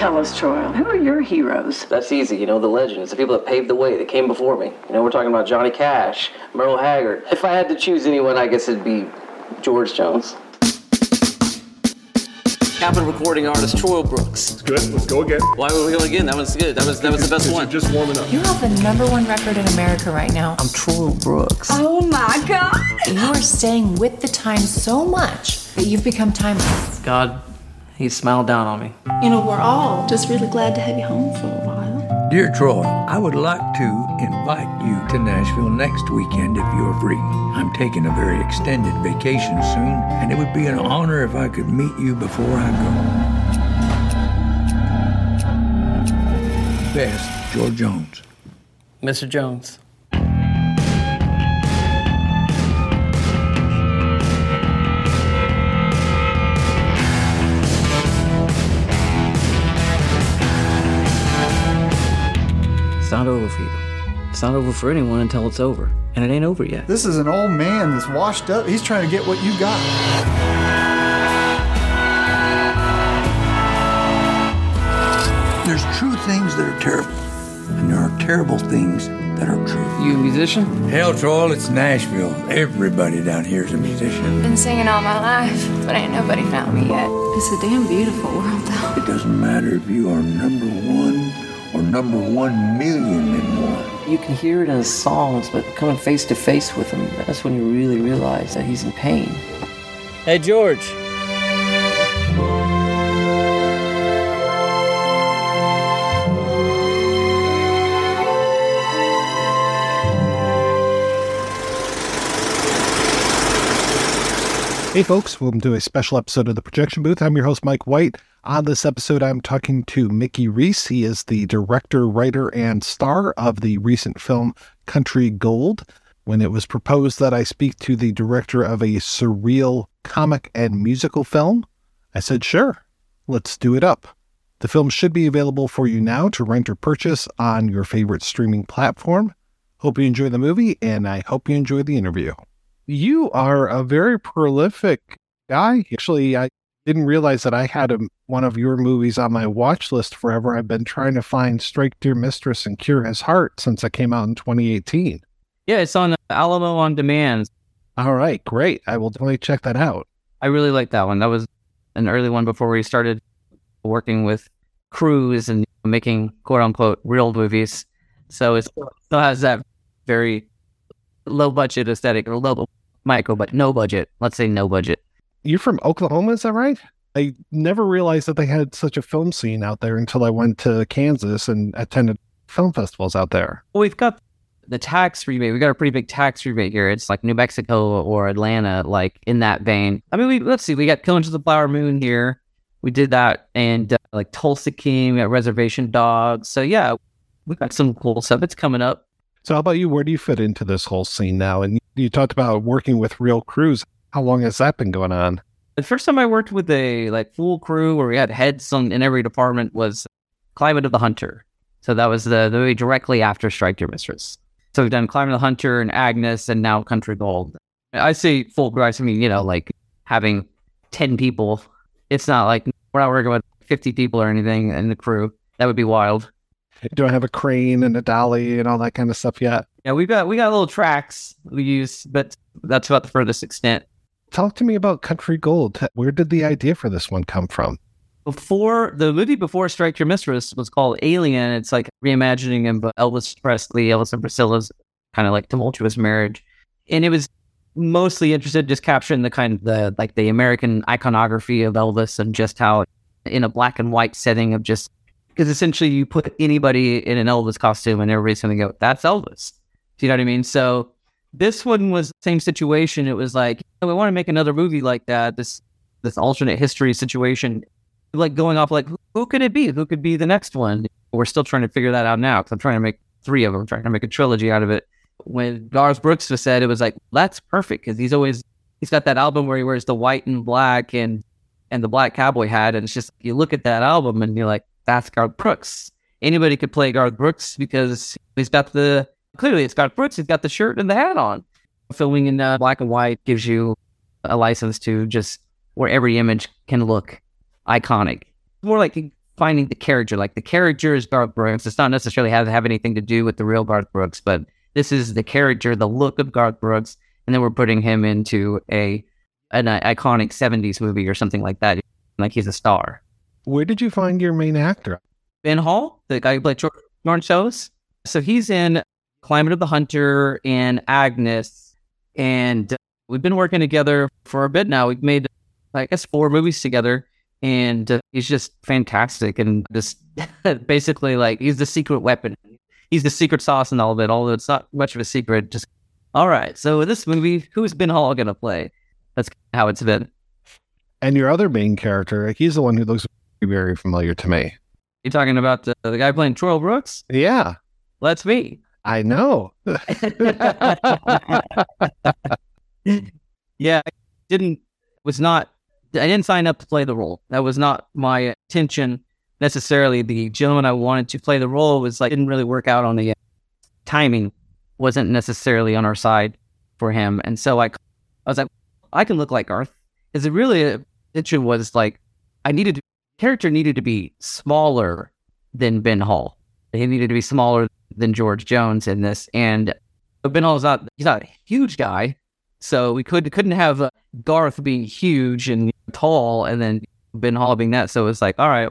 Tell us, Troy, who are your heroes? That's easy, you know, the legends, the people that paved the way, that came before me. You know, we're talking about Johnny Cash, Merle Haggard. If I had to choose anyone, I guess it'd be George Jones. Capitol recording artist Troy Brooks. It's good. Let's go again. Why were we go again? That was good. That was that was the best one. You're just warming up. You have the number one record in America right now. I'm Troy Brooks. Oh my god! You are staying with the times so much that you've become timeless. God, he smiled down on me. You know, we're all just really glad to have you home for a while. Dear Troy, I would like to invite you to Nashville next weekend if you're free. I'm taking a very extended vacation soon, and it would be an honor if I could meet you before I go. Best, George Jones. Mr. Jones. It's not over for you. It's not over for anyone until it's over. And it ain't over yet. This is an old man that's washed up. He's trying to get what you got. There's true things that are terrible, and there are terrible things that are true. You a musician? Hell, Troy, it's Nashville. Everybody down here is a musician. Been singing all my life, but ain't nobody found me yet. It's a damn beautiful world, though. It doesn't matter if you are number one or number one million and one. You can hear it in his songs, but coming face to face with him, that's when you really realize that he's in pain. Hey, George. Hey, folks, welcome to a special episode of the Projection Booth. I'm your host, Mike White. On this episode, I'm talking to Mickey Reece. He is the director, writer, and star of the recent film Country Gold. When it was proposed that I speak to the director of a surreal comic and musical film, I said, sure, let's do it up. The film should be available for you now to rent or purchase on your favorite streaming platform. Hope you enjoy the movie, and I hope you enjoy the interview. You are a very prolific guy. Actually, I didn't realize that I had a, one of your movies on my watch list forever. I've been trying to find Strike Dear Mistress and Cure His Heart since it came out in 2018. Yeah, it's on Alamo on Demand. All right, great. I will definitely check that out. I really like that one. That was an early one before we started working with crews and making quote unquote real movies. So it still has that very low budget aesthetic or low micro, but no budget. Let's say no budget. You're from Oklahoma, is that right? I never realized that they had such a film scene out there until I went to Kansas and attended film festivals out there. Well, we've got the tax rebate. We got a pretty big tax rebate here. It's like New Mexico or Atlanta, like in that vein. I mean, we let's see. We got Killers of the Flower Moon here. We did that, and uh, like Tulsa King, we got Reservation Dogs. So yeah, we got some cool stuff. It's coming up. So, how about you? Where do you fit into this whole scene now? And you talked about working with real crews. How long has that been going on? The first time I worked with a like full crew where we had heads on, in every department was Climate of the Hunter. So that was the, the movie directly after Strike Your Mistress. So we've done Climate of the Hunter and Agnes and now Country Gold. I say full crew. I mean, you know, like having 10 people. It's not like we're not working with 50 people or anything in the crew. That would be wild. Do I have a crane and a dolly and all that kind of stuff yet? Yeah, we've got we got little tracks we use, but that's about the furthest extent. Talk to me about Country Gold. Where did the idea for this one come from? Before the movie before Strike Your Mistress was called Alien. It's like reimagining of Elvis Presley, Elvis and Priscilla's kind of like tumultuous marriage, and it was mostly interested just capturing the kind of the like the American iconography of Elvis and just how in a black and white setting of just because essentially you put anybody in an Elvis costume and everybody's going to go, that's Elvis. Do you know what I mean? So this one was the same situation. It was like, we want to make another movie like that, this this alternate history situation. like going off like who, who could it be? Who could be the next one? We're still trying to figure that out now because I'm trying to make three of them, I'm trying to make a trilogy out of it. When Garth Brooks was said, it was like that's perfect because he's always he's got that album where he wears the white and black and and the black cowboy hat, and it's just you look at that album and you're like, that's Garth Brooks. Anybody could play Garth Brooks because he's got the clearly it's Garth Brooks. He's got the shirt and the hat on. Filming in uh, black and white gives you a license to just where every image can look iconic. More like finding the character. Like the character is Garth Brooks. It's not necessarily have have anything to do with the real Garth Brooks, but this is the character, the look of Garth Brooks, and then we're putting him into a an iconic '70s movie or something like that. Like he's a star. Where did you find your main actor? Ben Hall, the guy who played George Jones. So he's in Climate of the Hunter and Agnes, and we've been working together for a bit now. We've made, I guess, four movies together, and uh, he's just fantastic and just basically like he's the secret weapon. He's the secret sauce in all of it, although it's not much of a secret. Just all right. So this movie, who's Ben Hall gonna play? That's how it's been. And your other main character, he's the one who looks very familiar to me. You talking about the, the guy playing Troy Brooks? Yeah, that's me. I know. yeah, I didn't was not I didn't sign up to play the role. That was not my intention necessarily. The gentleman I wanted to play the role was like didn't really work out on the uh, timing wasn't necessarily on our side for him, and so I I was like I can look like Garth. Is it really a intention was like I needed to, character needed to be smaller than Ben Hall. He needed to be smaller than George Jones in this, and Ben Hall's not he's not a huge guy, so we could couldn't have uh, Garth being huge and tall, and then Ben Hall being that. So it's like, all right,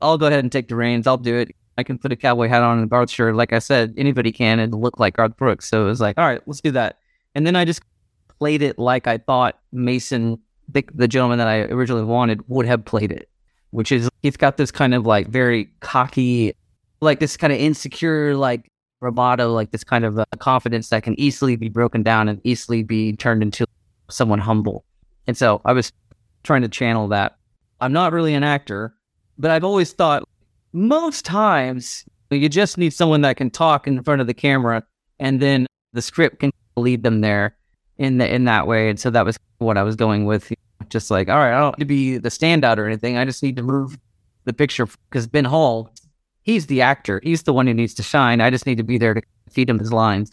I'll go ahead and take the reins. I'll do it. I can put a cowboy hat on and Garth shirt. Like I said, anybody can and look like Garth Brooks. So it was like, all right, let's do that. And then I just played it like I thought Mason, the, the gentleman that I originally wanted, would have played it, which is he's got this kind of like very cocky, like this kind of insecure, like bravado, like this kind of uh, confidence that can easily be broken down and easily be turned into someone humble. And so I was trying to channel that. I'm not really an actor, but I've always thought most times you just need someone that can talk in front of the camera and then the script can lead them there in the, in that way. And so that was what I was going with. Just like, all right, I don't need to be the standout or anything. I just need to move the picture because Ben Hall, he's the actor. He's the one who needs to shine. I just need to be there to feed him his lines.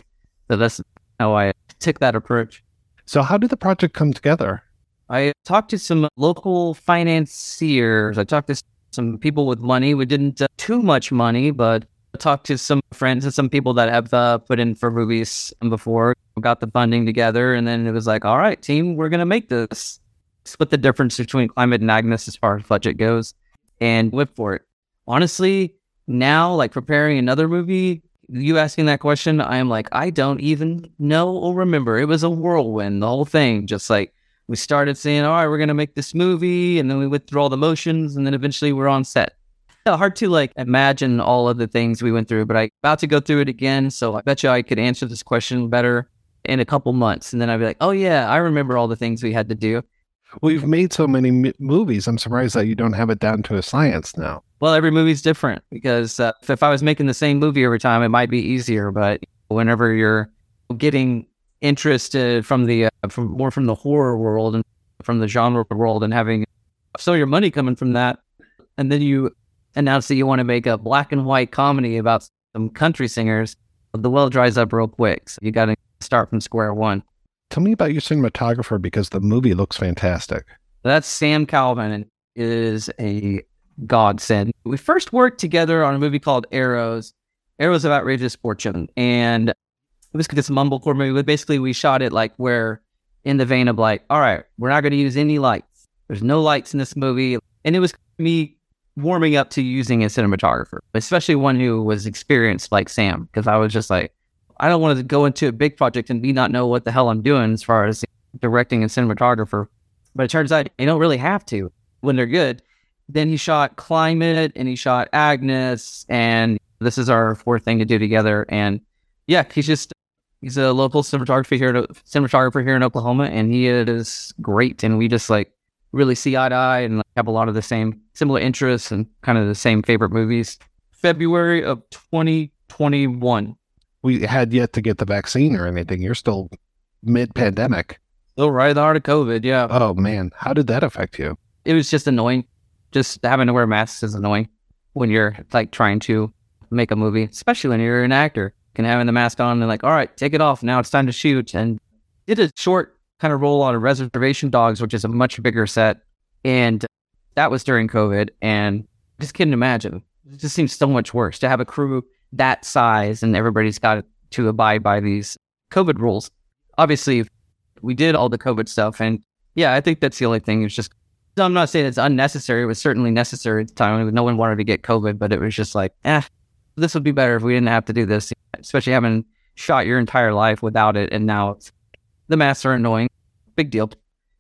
So that's how I took that approach. So how did the project come together? I talked to some local financiers. I talked to some people with money. We didn't uh, too much money, but I talked to some friends and some people that have uh, put in for movies before. We got the funding together, and then it was like, all right, team, we're gonna make this. Split the difference between Climate and Agnes as far as budget goes, and went for it. Honestly, now like preparing another movie, you asking that question, I am like, I don't even know or remember. It was a whirlwind, the whole thing. Just like we started saying, all right, we're going to make this movie. And then we went through all the motions and then eventually we're on set. Hard to like imagine all of the things we went through, but I about to go through it again. So I bet you I could answer this question better in a couple months. And then I'd be like, oh yeah, I remember all the things we had to do. We've made so many m- movies. I'm surprised that you don't have it down to a science now. Well, every movie's different because uh, if I was making the same movie every time, it might be easier. But whenever you're getting interested from the uh, from more from the horror world and from the genre world and having so your money coming from that and then you announce that you want to make a black and white comedy about some country singers the well dries up real quick so you got to start from square one tell me about your cinematographer because the movie looks fantastic that's sam calvin and is a godsend we first worked together on a movie called arrows arrows of outrageous fortune and it was this mumblecore movie. But basically, we shot it like where in the vein of like, all right, we're not going to use any lights. There's no lights in this movie, and it was me warming up to using a cinematographer, especially one who was experienced like Sam, because I was just like, I don't want to go into a big project and me not know what the hell I'm doing as far as directing a cinematographer. But it turns out you don't really have to when they're good. Then he shot Climate and he shot Agnes, and this is our fourth thing to do together. And yeah, he's just he's a local cinematographer here, cinematographer here in Oklahoma, and he is great. And we just like really see eye to eye, and like, have a lot of the same similar interests and kind of the same favorite movies. February of 2021. We had yet to get the vaccine or anything. You're still mid pandemic. Still right at the heart of COVID. Yeah. Oh man, how did that affect you? It was just annoying. Just having to wear masks is annoying when you're like trying to make a movie, especially when you're an actor. Can having the mask on and like, all right, take it off. Now it's time to shoot. And did a short kind of role on a Reservation Dogs, which is a much bigger set, and that was during COVID. And just couldn't imagine. It just seems so much worse to have a crew that size and everybody's got to abide by these COVID rules. Obviously, we did all the COVID stuff, and yeah, I think that's the only thing. It's just I'm not saying it's unnecessary. It was certainly necessary at the time. No one wanted to get COVID, but it was just like, eh, this would be better if we didn't have to do this, especially having shot your entire life without it. And now the masks are annoying. Big deal.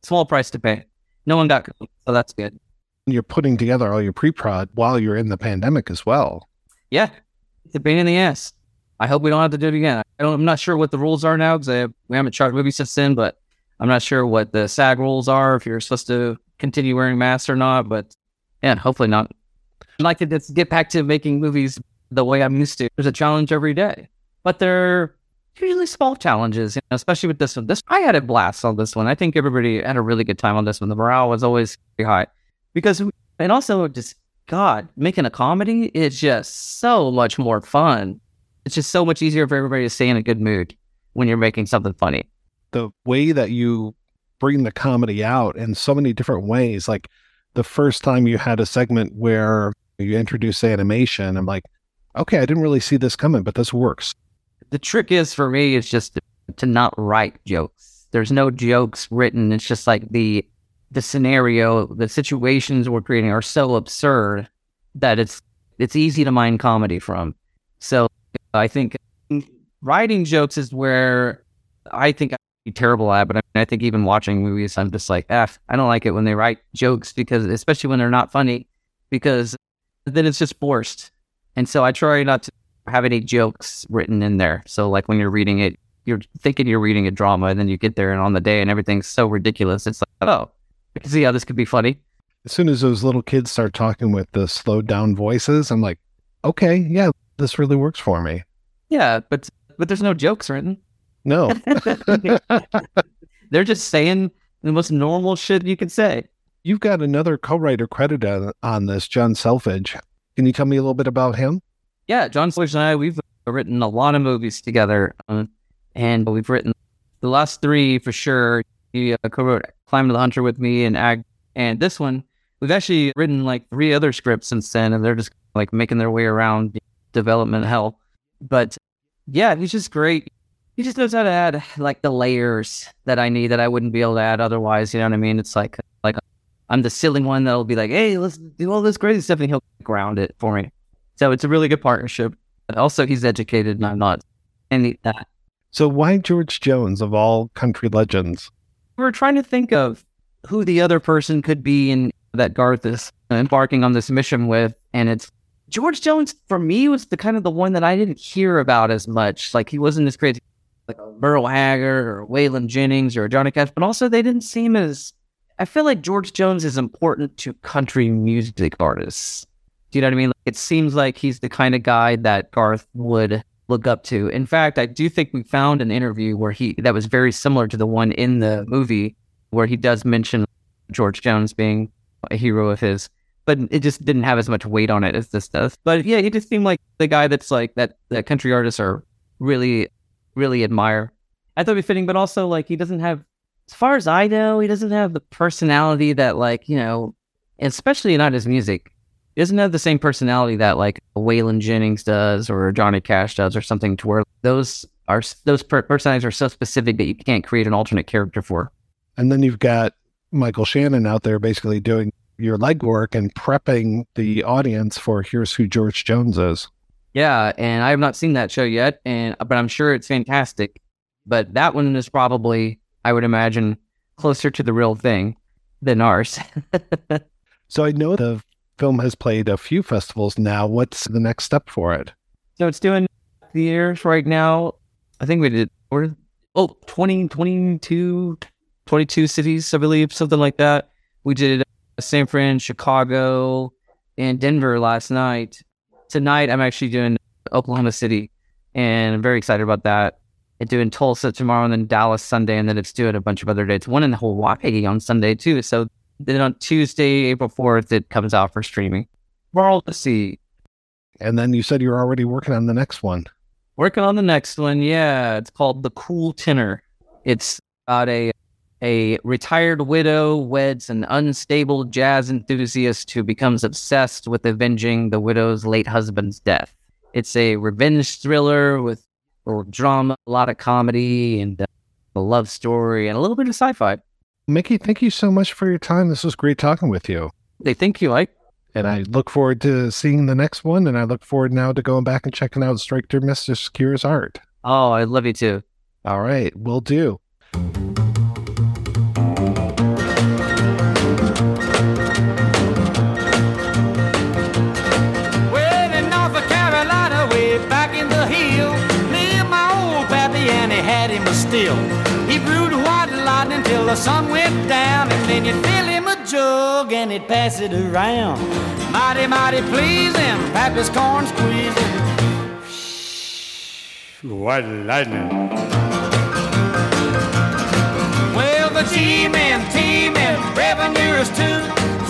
Small price to pay. No one got COVID, so that's good. You're putting together all your pre prod while you're in the pandemic as well. Yeah, it's a pain in the ass. I hope we don't have to do it again. I don't, I'm not sure what the rules are now because we haven't shot movies since then, but I'm not sure what the SAG rules are if you're supposed to continue wearing masks or not. But yeah, hopefully not. I'd like to just get back to making movies the way I'm used to. There's a challenge every day, but they're usually small challenges, you know, especially with this one. This I had a blast on this one. I think everybody had a really good time on this one. The morale was always pretty high because, and also just God, making a comedy is just so much more fun. It's just so much easier for everybody to stay in a good mood when you're making something funny. The way that you bring the comedy out in so many different ways, like the first time you had a segment where you introduce animation, I'm like, okay, I didn't really see this coming, but this works. The trick is for me is just to, to not write jokes. There's no jokes written. It's just like the the scenario, the situations we're creating are so absurd that it's it's easy to mine comedy from. So I think writing jokes is where I think I'd be terrible at. But I, mean, I think even watching movies, I'm just like, F. I don't like it when they write jokes because, especially when they're not funny, because then it's just forced. And so I try not to have any jokes written in there. So like when you're reading it, you're thinking you're reading a drama, and then you get there, and on the day, and everything's so ridiculous. It's like, oh, I can see how this could be funny. As soon as those little kids start talking with the slowed down voices, I'm like, okay, yeah, this really works for me. Yeah, but but there's no jokes written. No. They're just saying the most normal shit you can say. You've got another co-writer credited on this, John Selfridge. Can you tell me a little bit about him? Yeah, John Selfridge and I, we've written a lot of movies together, um, and we've written the last three for sure. He uh, co-wrote Climate of the Hunter with me and Ag, and this one we've actually written like three other scripts since then, and they're just like making their way around development hell. But yeah, he's just great. He just knows how to add like the layers that I need that I wouldn't be able to add otherwise. You know what I mean? It's like like I'm the silly one that'll be like, hey, let's do all this crazy stuff, and he'll ground it for me. So it's a really good partnership. But also, he's educated, and I'm not. And that. So why George Jones of all country legends? We're trying to think of who the other person could be in that Garth is embarking on this mission with, and it's George Jones for me was the kind of the one that I didn't hear about as much. Like he wasn't as crazy like Merle Haggard or Waylon Jennings or Johnny Cash, but also they didn't seem as I feel like George Jones is important to country music artists. Do you know what I mean? Like, it seems like he's the kind of guy that Garth would look up to. In fact, I do think we found an interview where he that was very similar to the one in the movie where he does mention George Jones being a hero of his but it just didn't have as much weight on it as this does. But yeah, he just seemed like the guy that's like that that country artists are really, really admire. I thought it'd be fitting, but also like he doesn't have, as far as I know, he doesn't have the personality that like you know, especially not his music. Doesn't have the same personality that like Waylon Jennings does or Johnny Cash does or something to where those are those per- personalities are so specific that you can't create an alternate character for. And then you've got Michael Shannon out there basically doing your legwork and prepping the audience for here's who George Jones is. Yeah, and I have not seen that show yet, and uh, but I'm sure it's fantastic. But that one is probably, I would imagine, closer to the real thing than ours. so I know the film has played a few festivals now. What's the next step for it? So it's doing theaters right now. I think we did, or oh, 20, 22, 22 cities, I believe, something like that. We did uh, San Fran, Chicago, and Denver last night. Tonight, I'm actually doing Oklahoma City, and I'm very excited about that. And doing Tulsa tomorrow, and then Dallas Sunday, and then it's doing a bunch of other dates. One in Hawaii on Sunday too. So then on Tuesday, April 4th, it comes out for streaming. All to see. And then you said you're already working on the next one. Working on the next one, yeah. It's called The Cool Tenor. It's about a a retired widow weds an unstable jazz enthusiast who becomes obsessed with avenging the widow's late husband's death. It's a revenge thriller with drama, a lot of comedy, and uh, a love story, and a little bit of sci-fi. Mickey, thank you so much for your time. This was great talking with you. They thank you, Mike. And I look forward to seeing the next one. And I look forward now to going back and checking out Strike Mistress Cure His Heart. Oh, I love you too. All right, we'll do. The sun went down, and then you'd fill him a jug and he'd pass it around. Mighty, mighty pleasing, pappy's corn squeezing. White lightning. Well, the G-men, T-men, revenuers too,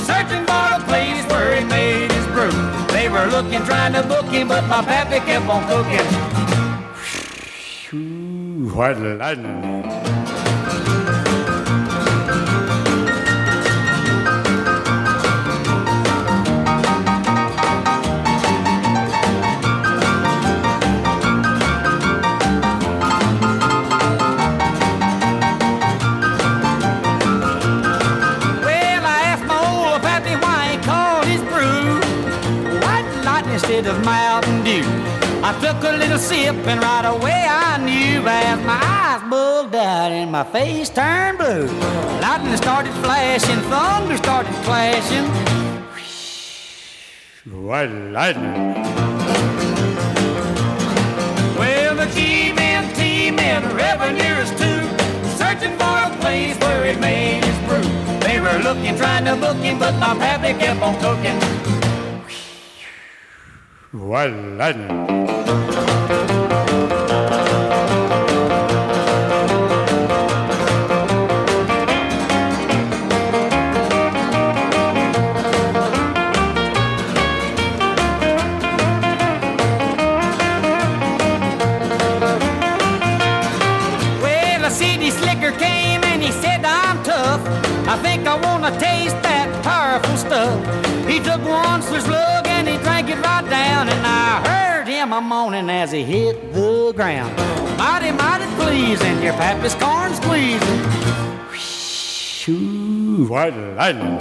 searching for a place where he made his brew. They were looking, trying to book him, but my pappy kept on cooking. White lightning. Lightning of Mountain Dew. I took a little sip and right away I knew as my eyes bugged out and my face turned blue. Lightning started flashing, thunder started clashing. White lightning. Well, the G-men, T-men, revenuers too, searching for a place where he made his brew. They were looking, trying to book him, but my pappy kept on cooking. White moaning as he hit the ground. Mighty, mighty pleasing, your pappy's corn squeezing. Shoo, white lightning.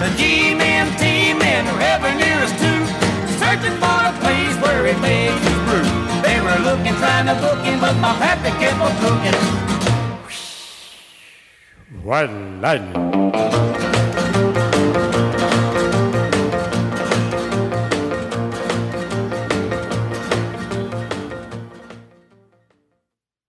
The G-men, T-men, revenuers too, searching for a place where he made his brew. They were looking, trying to book him, but my pappy kept on cooking. White lightning.